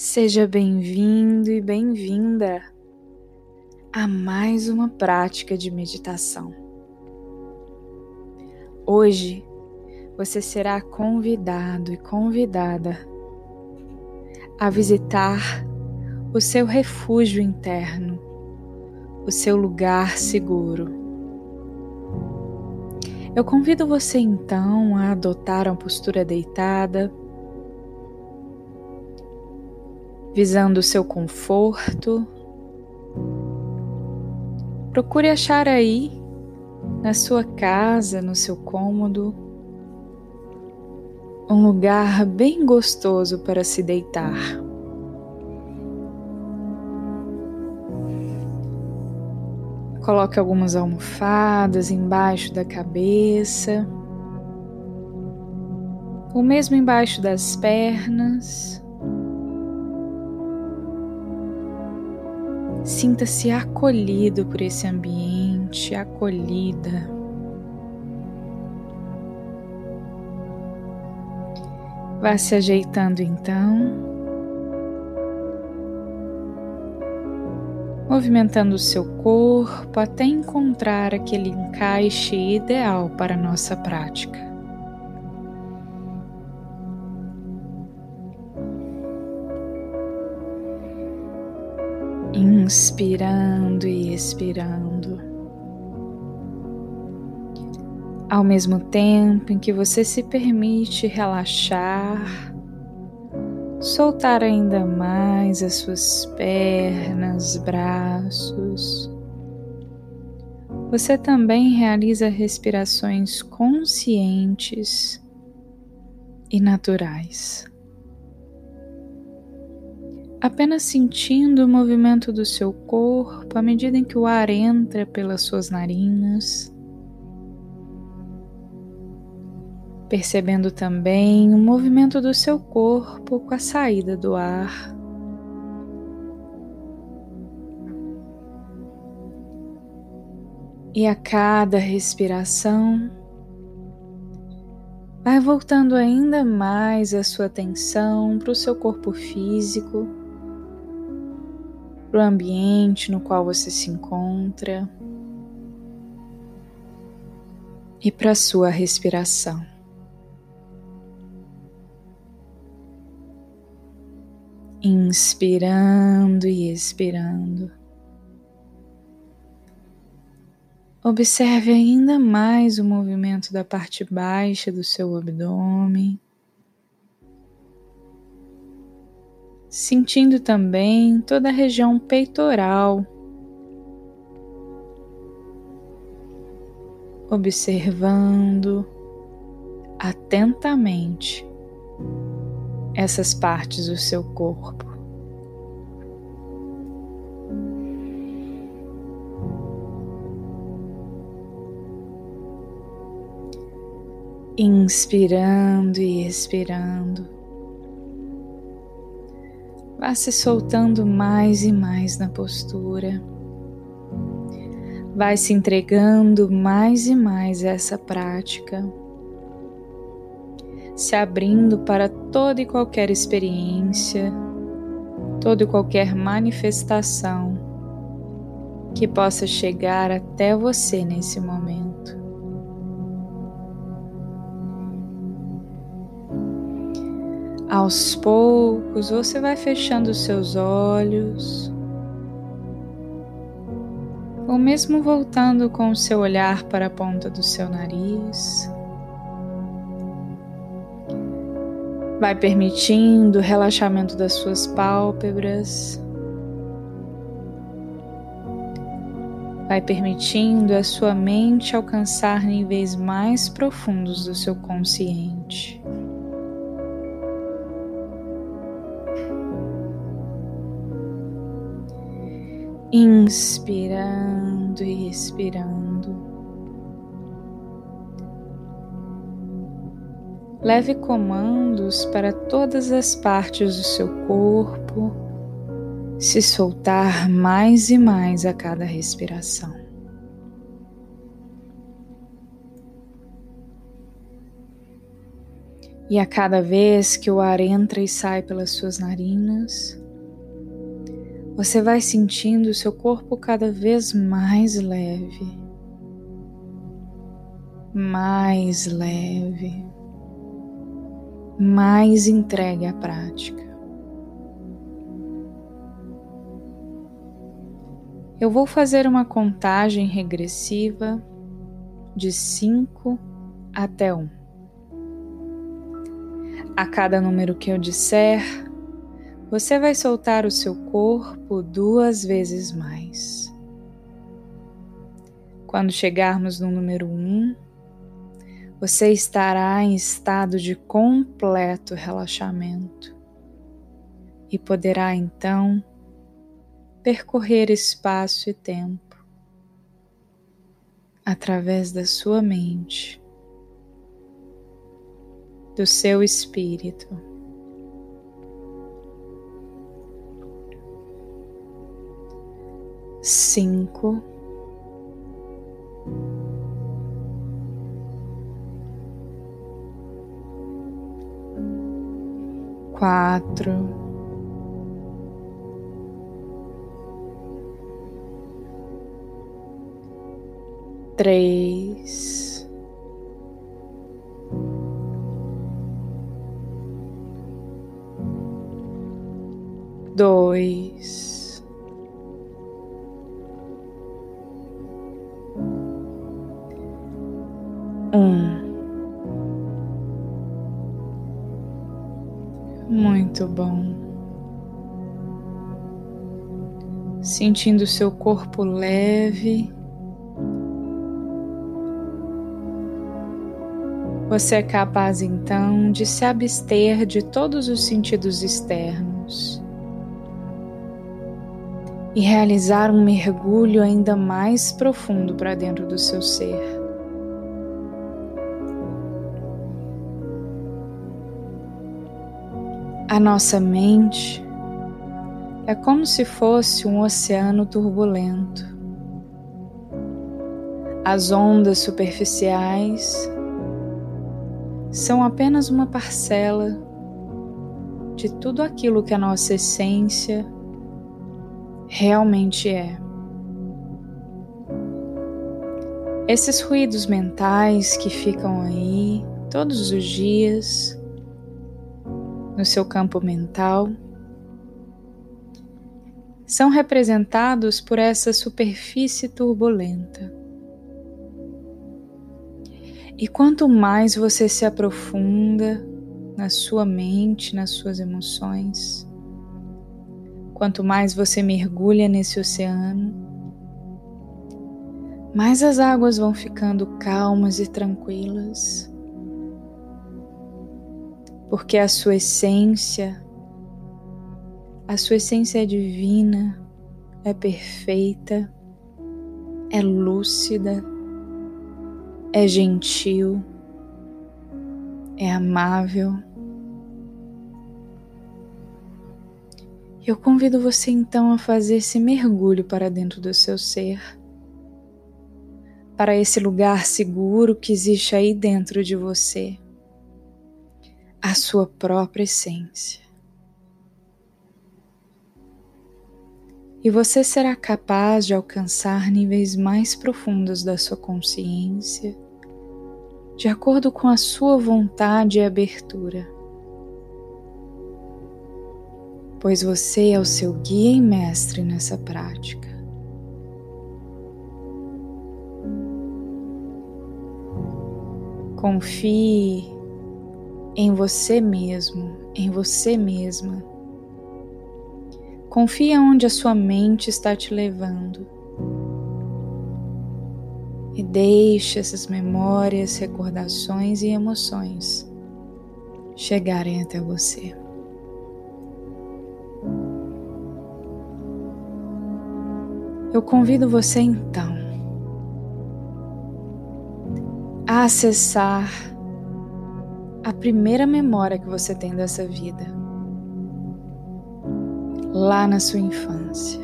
Seja bem-vindo e bem-vinda a mais uma prática de meditação. Hoje você será convidado e convidada a visitar o seu refúgio interno, o seu lugar seguro. Eu convido você então a adotar uma postura deitada visando o seu conforto. Procure achar aí, na sua casa, no seu cômodo, um lugar bem gostoso para se deitar. Coloque algumas almofadas embaixo da cabeça, ou mesmo embaixo das pernas. Sinta-se acolhido por esse ambiente, acolhida. Vá se ajeitando então, movimentando o seu corpo até encontrar aquele encaixe ideal para a nossa prática. Inspirando e expirando. Ao mesmo tempo em que você se permite relaxar, soltar ainda mais as suas pernas, braços, você também realiza respirações conscientes e naturais apenas sentindo o movimento do seu corpo à medida em que o ar entra pelas suas narinas. Percebendo também o movimento do seu corpo com a saída do ar. E a cada respiração, vai voltando ainda mais a sua atenção para o seu corpo físico para o ambiente no qual você se encontra e para sua respiração. Inspirando e expirando. Observe ainda mais o movimento da parte baixa do seu abdômen. Sentindo também toda a região peitoral, observando atentamente essas partes do seu corpo. Inspirando e expirando. Vá se soltando mais e mais na postura. Vai se entregando mais e mais a essa prática. Se abrindo para toda e qualquer experiência, toda e qualquer manifestação que possa chegar até você nesse momento. Aos poucos você vai fechando os seus olhos, ou mesmo voltando com o seu olhar para a ponta do seu nariz. Vai permitindo o relaxamento das suas pálpebras. Vai permitindo a sua mente alcançar níveis mais profundos do seu consciente. Inspirando e expirando. Leve comandos para todas as partes do seu corpo se soltar mais e mais a cada respiração. E a cada vez que o ar entra e sai pelas suas narinas, você vai sentindo seu corpo cada vez mais leve, mais leve, mais entregue à prática. Eu vou fazer uma contagem regressiva de 5 até 1. Um. A cada número que eu disser, você vai soltar o seu corpo duas vezes mais. Quando chegarmos no número 1, um, você estará em estado de completo relaxamento e poderá então percorrer espaço e tempo através da sua mente, do seu espírito. Cinco, quatro. três, dois, Muito bom. Sentindo seu corpo leve Você é capaz então de se abster de todos os sentidos externos e realizar um mergulho ainda mais profundo para dentro do seu ser. A nossa mente é como se fosse um oceano turbulento. As ondas superficiais são apenas uma parcela de tudo aquilo que a nossa essência realmente é. Esses ruídos mentais que ficam aí todos os dias no seu campo mental são representados por essa superfície turbulenta. E quanto mais você se aprofunda na sua mente, nas suas emoções, quanto mais você mergulha nesse oceano, mais as águas vão ficando calmas e tranquilas, porque a sua essência, a sua essência é divina, é perfeita, é lúcida é gentil, é amável. Eu convido você então a fazer esse mergulho para dentro do seu ser, para esse lugar seguro que existe aí dentro de você, a sua própria essência. e você será capaz de alcançar níveis mais profundos da sua consciência, de acordo com a sua vontade e abertura. Pois você é o seu guia e mestre nessa prática. Confie em você mesmo, em você mesma Confia onde a sua mente está te levando. E deixe essas memórias, recordações e emoções chegarem até você. Eu convido você então a acessar a primeira memória que você tem dessa vida lá na sua infância.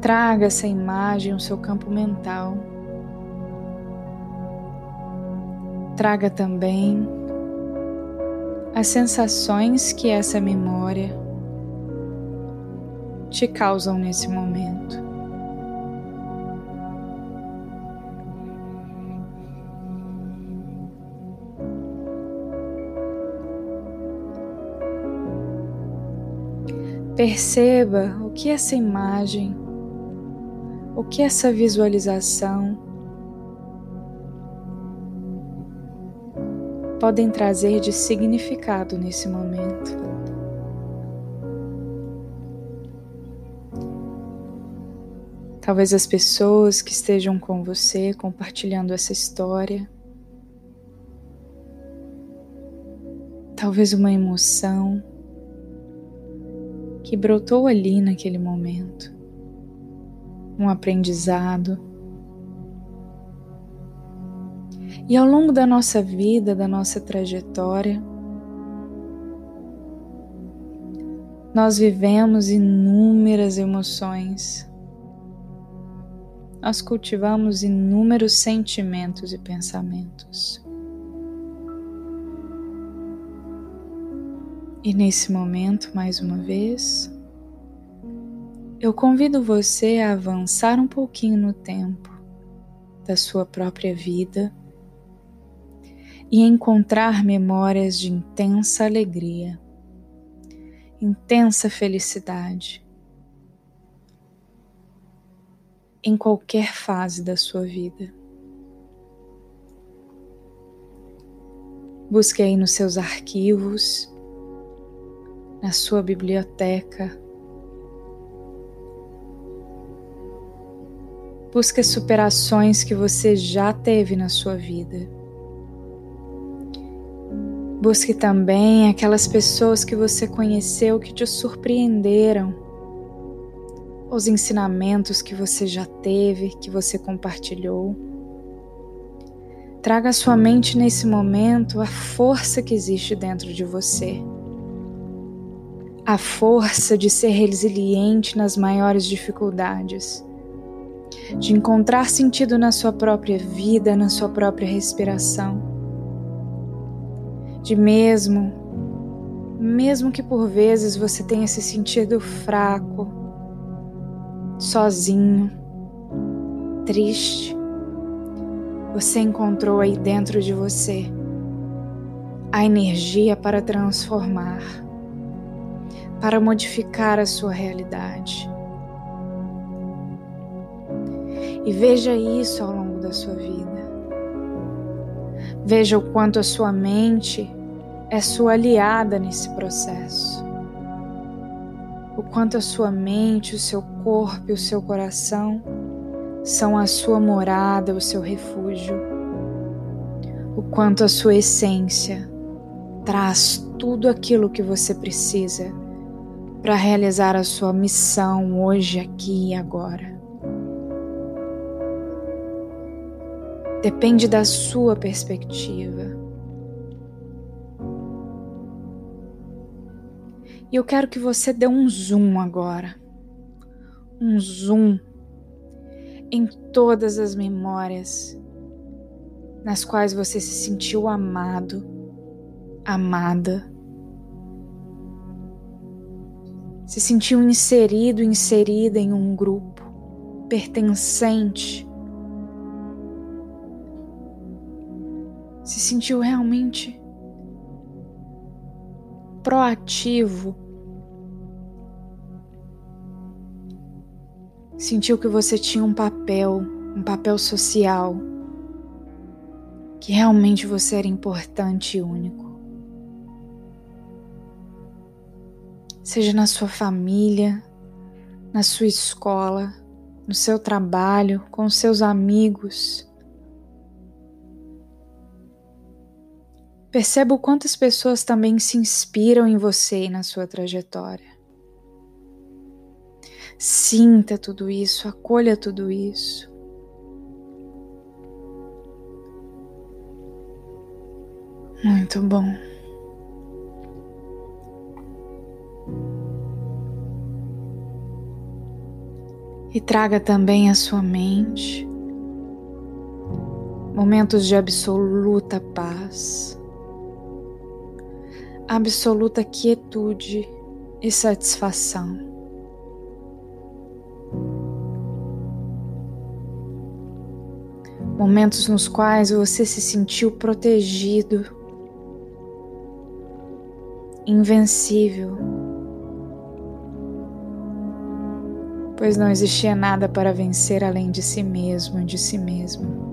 Traga essa imagem ao seu campo mental Traga também as sensações que essa memória te causam nesse momento. Perceba o que essa imagem, o que essa visualização podem trazer de significado nesse momento. Talvez as pessoas que estejam com você compartilhando essa história, talvez uma emoção que brotou ali naquele momento, um aprendizado. E ao longo da nossa vida, da nossa trajetória, nós vivemos inúmeras emoções, nós cultivamos inúmeros sentimentos e pensamentos. E nesse momento, mais uma vez, eu convido você a avançar um pouquinho no tempo da sua própria vida e encontrar memórias de intensa alegria, intensa felicidade em qualquer fase da sua vida. Busque aí nos seus arquivos na sua biblioteca. Busque superações que você já teve na sua vida. Busque também aquelas pessoas que você conheceu que te surpreenderam, os ensinamentos que você já teve, que você compartilhou. Traga à sua mente nesse momento a força que existe dentro de você a força de ser resiliente nas maiores dificuldades, de encontrar sentido na sua própria vida, na sua própria respiração, de mesmo, mesmo que por vezes você tenha se sentido fraco, sozinho, triste, você encontrou aí dentro de você a energia para transformar para modificar a sua realidade. E veja isso ao longo da sua vida. Veja o quanto a sua mente é sua aliada nesse processo. O quanto a sua mente, o seu corpo e o seu coração são a sua morada, o seu refúgio. O quanto a sua essência traz tudo aquilo que você precisa para realizar a sua missão hoje, aqui e agora. Depende da sua perspectiva. E eu quero que você dê um zoom agora. Um zoom em todas as memórias nas quais você se sentiu amado, amada se sentiu inserido, inserida em um grupo, pertencente, se sentiu realmente proativo, sentiu que você tinha um papel, um papel social, que realmente você era importante e único. Seja na sua família, na sua escola, no seu trabalho, com seus amigos. Perceba o quanto as pessoas também se inspiram em você e na sua trajetória. Sinta tudo isso, acolha tudo isso. Muito bom. E traga também à sua mente momentos de absoluta paz, absoluta quietude e satisfação. Momentos nos quais você se sentiu protegido, invencível, pois não existia nada para vencer além de si mesmo e de si mesmo.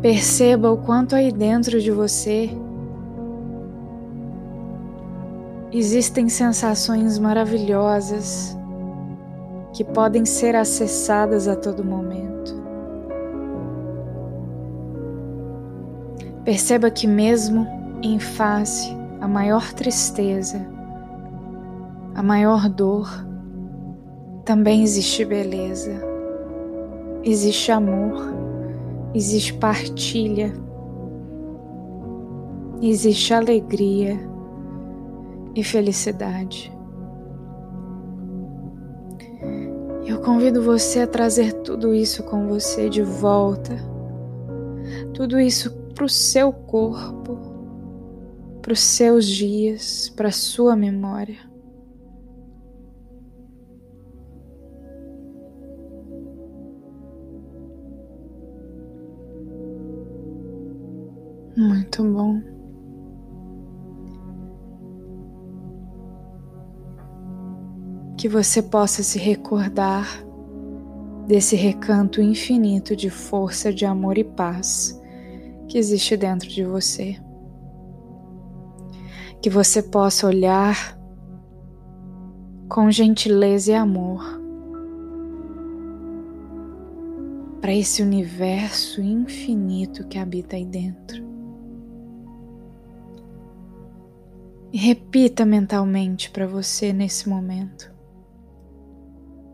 Perceba o quanto aí dentro de você existem sensações maravilhosas que podem ser acessadas a todo momento. Perceba que, mesmo em face à maior tristeza, a maior dor, também existe beleza, existe amor existe partilha, existe alegria e felicidade. Eu convido você a trazer tudo isso com você de volta, tudo isso para o seu corpo, para os seus dias, para a sua memória. Muito bom. Que você possa se recordar desse recanto infinito de força, de amor e paz que existe dentro de você. Que você possa olhar com gentileza e amor para esse universo infinito que habita aí dentro. E repita mentalmente para você nesse momento: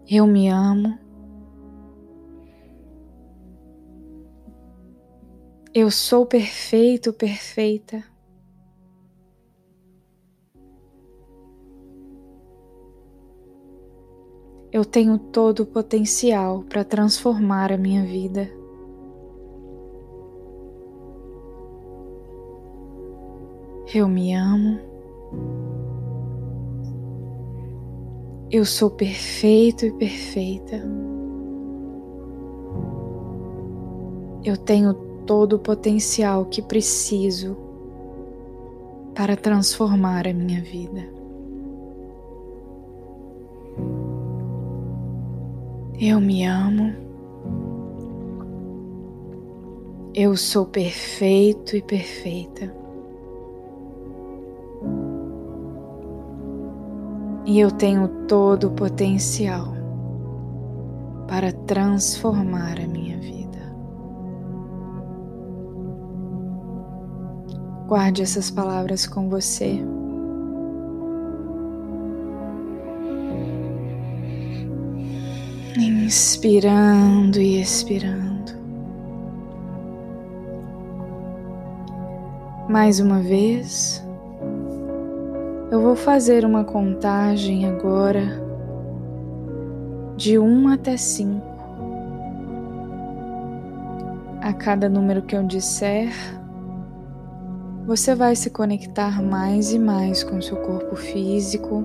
Eu me amo. Eu sou perfeito, perfeita. Eu tenho todo o potencial para transformar a minha vida. Eu me amo. Eu sou perfeito e perfeita. Eu tenho todo o potencial que preciso para transformar a minha vida. Eu me amo. Eu sou perfeito e perfeita. e eu tenho todo o potencial para transformar a minha vida. Guarde essas palavras com você. Inspirando e expirando. Mais uma vez. Eu vou fazer uma contagem agora de 1 até 5. A cada número que eu disser, você vai se conectar mais e mais com seu corpo físico,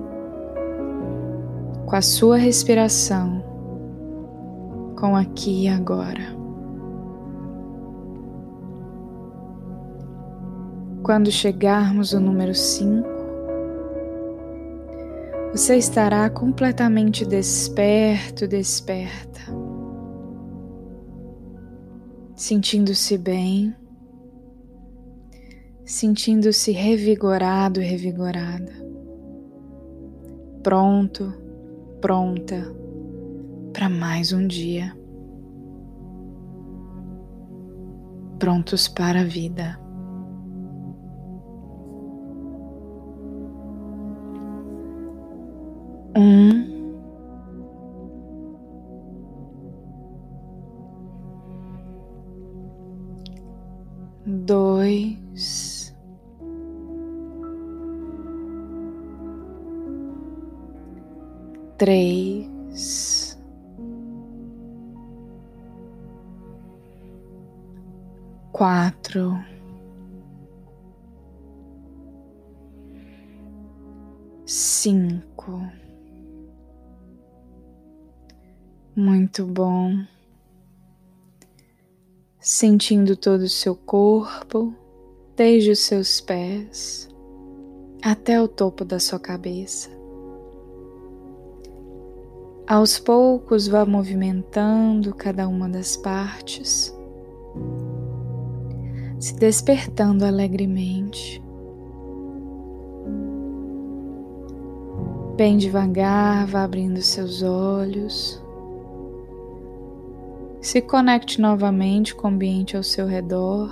com a sua respiração, com aqui e agora. Quando chegarmos ao número 5, você estará completamente desperto, desperta, sentindo-se bem, sentindo-se revigorado, revigorada, pronto, pronta para mais um dia, prontos para a vida. Um, dois, três, quatro, cinco. Muito bom. Sentindo todo o seu corpo, desde os seus pés até o topo da sua cabeça. Aos poucos, vá movimentando cada uma das partes, se despertando alegremente. Bem devagar, vá abrindo seus olhos. Se conecte novamente com o ambiente ao seu redor,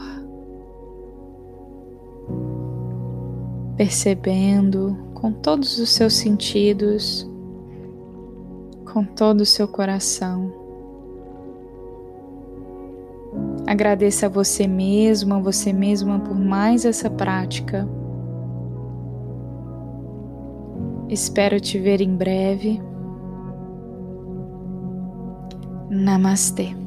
percebendo com todos os seus sentidos, com todo o seu coração. Agradeça a você mesmo, a você mesma por mais essa prática. Espero te ver em breve. Namastê.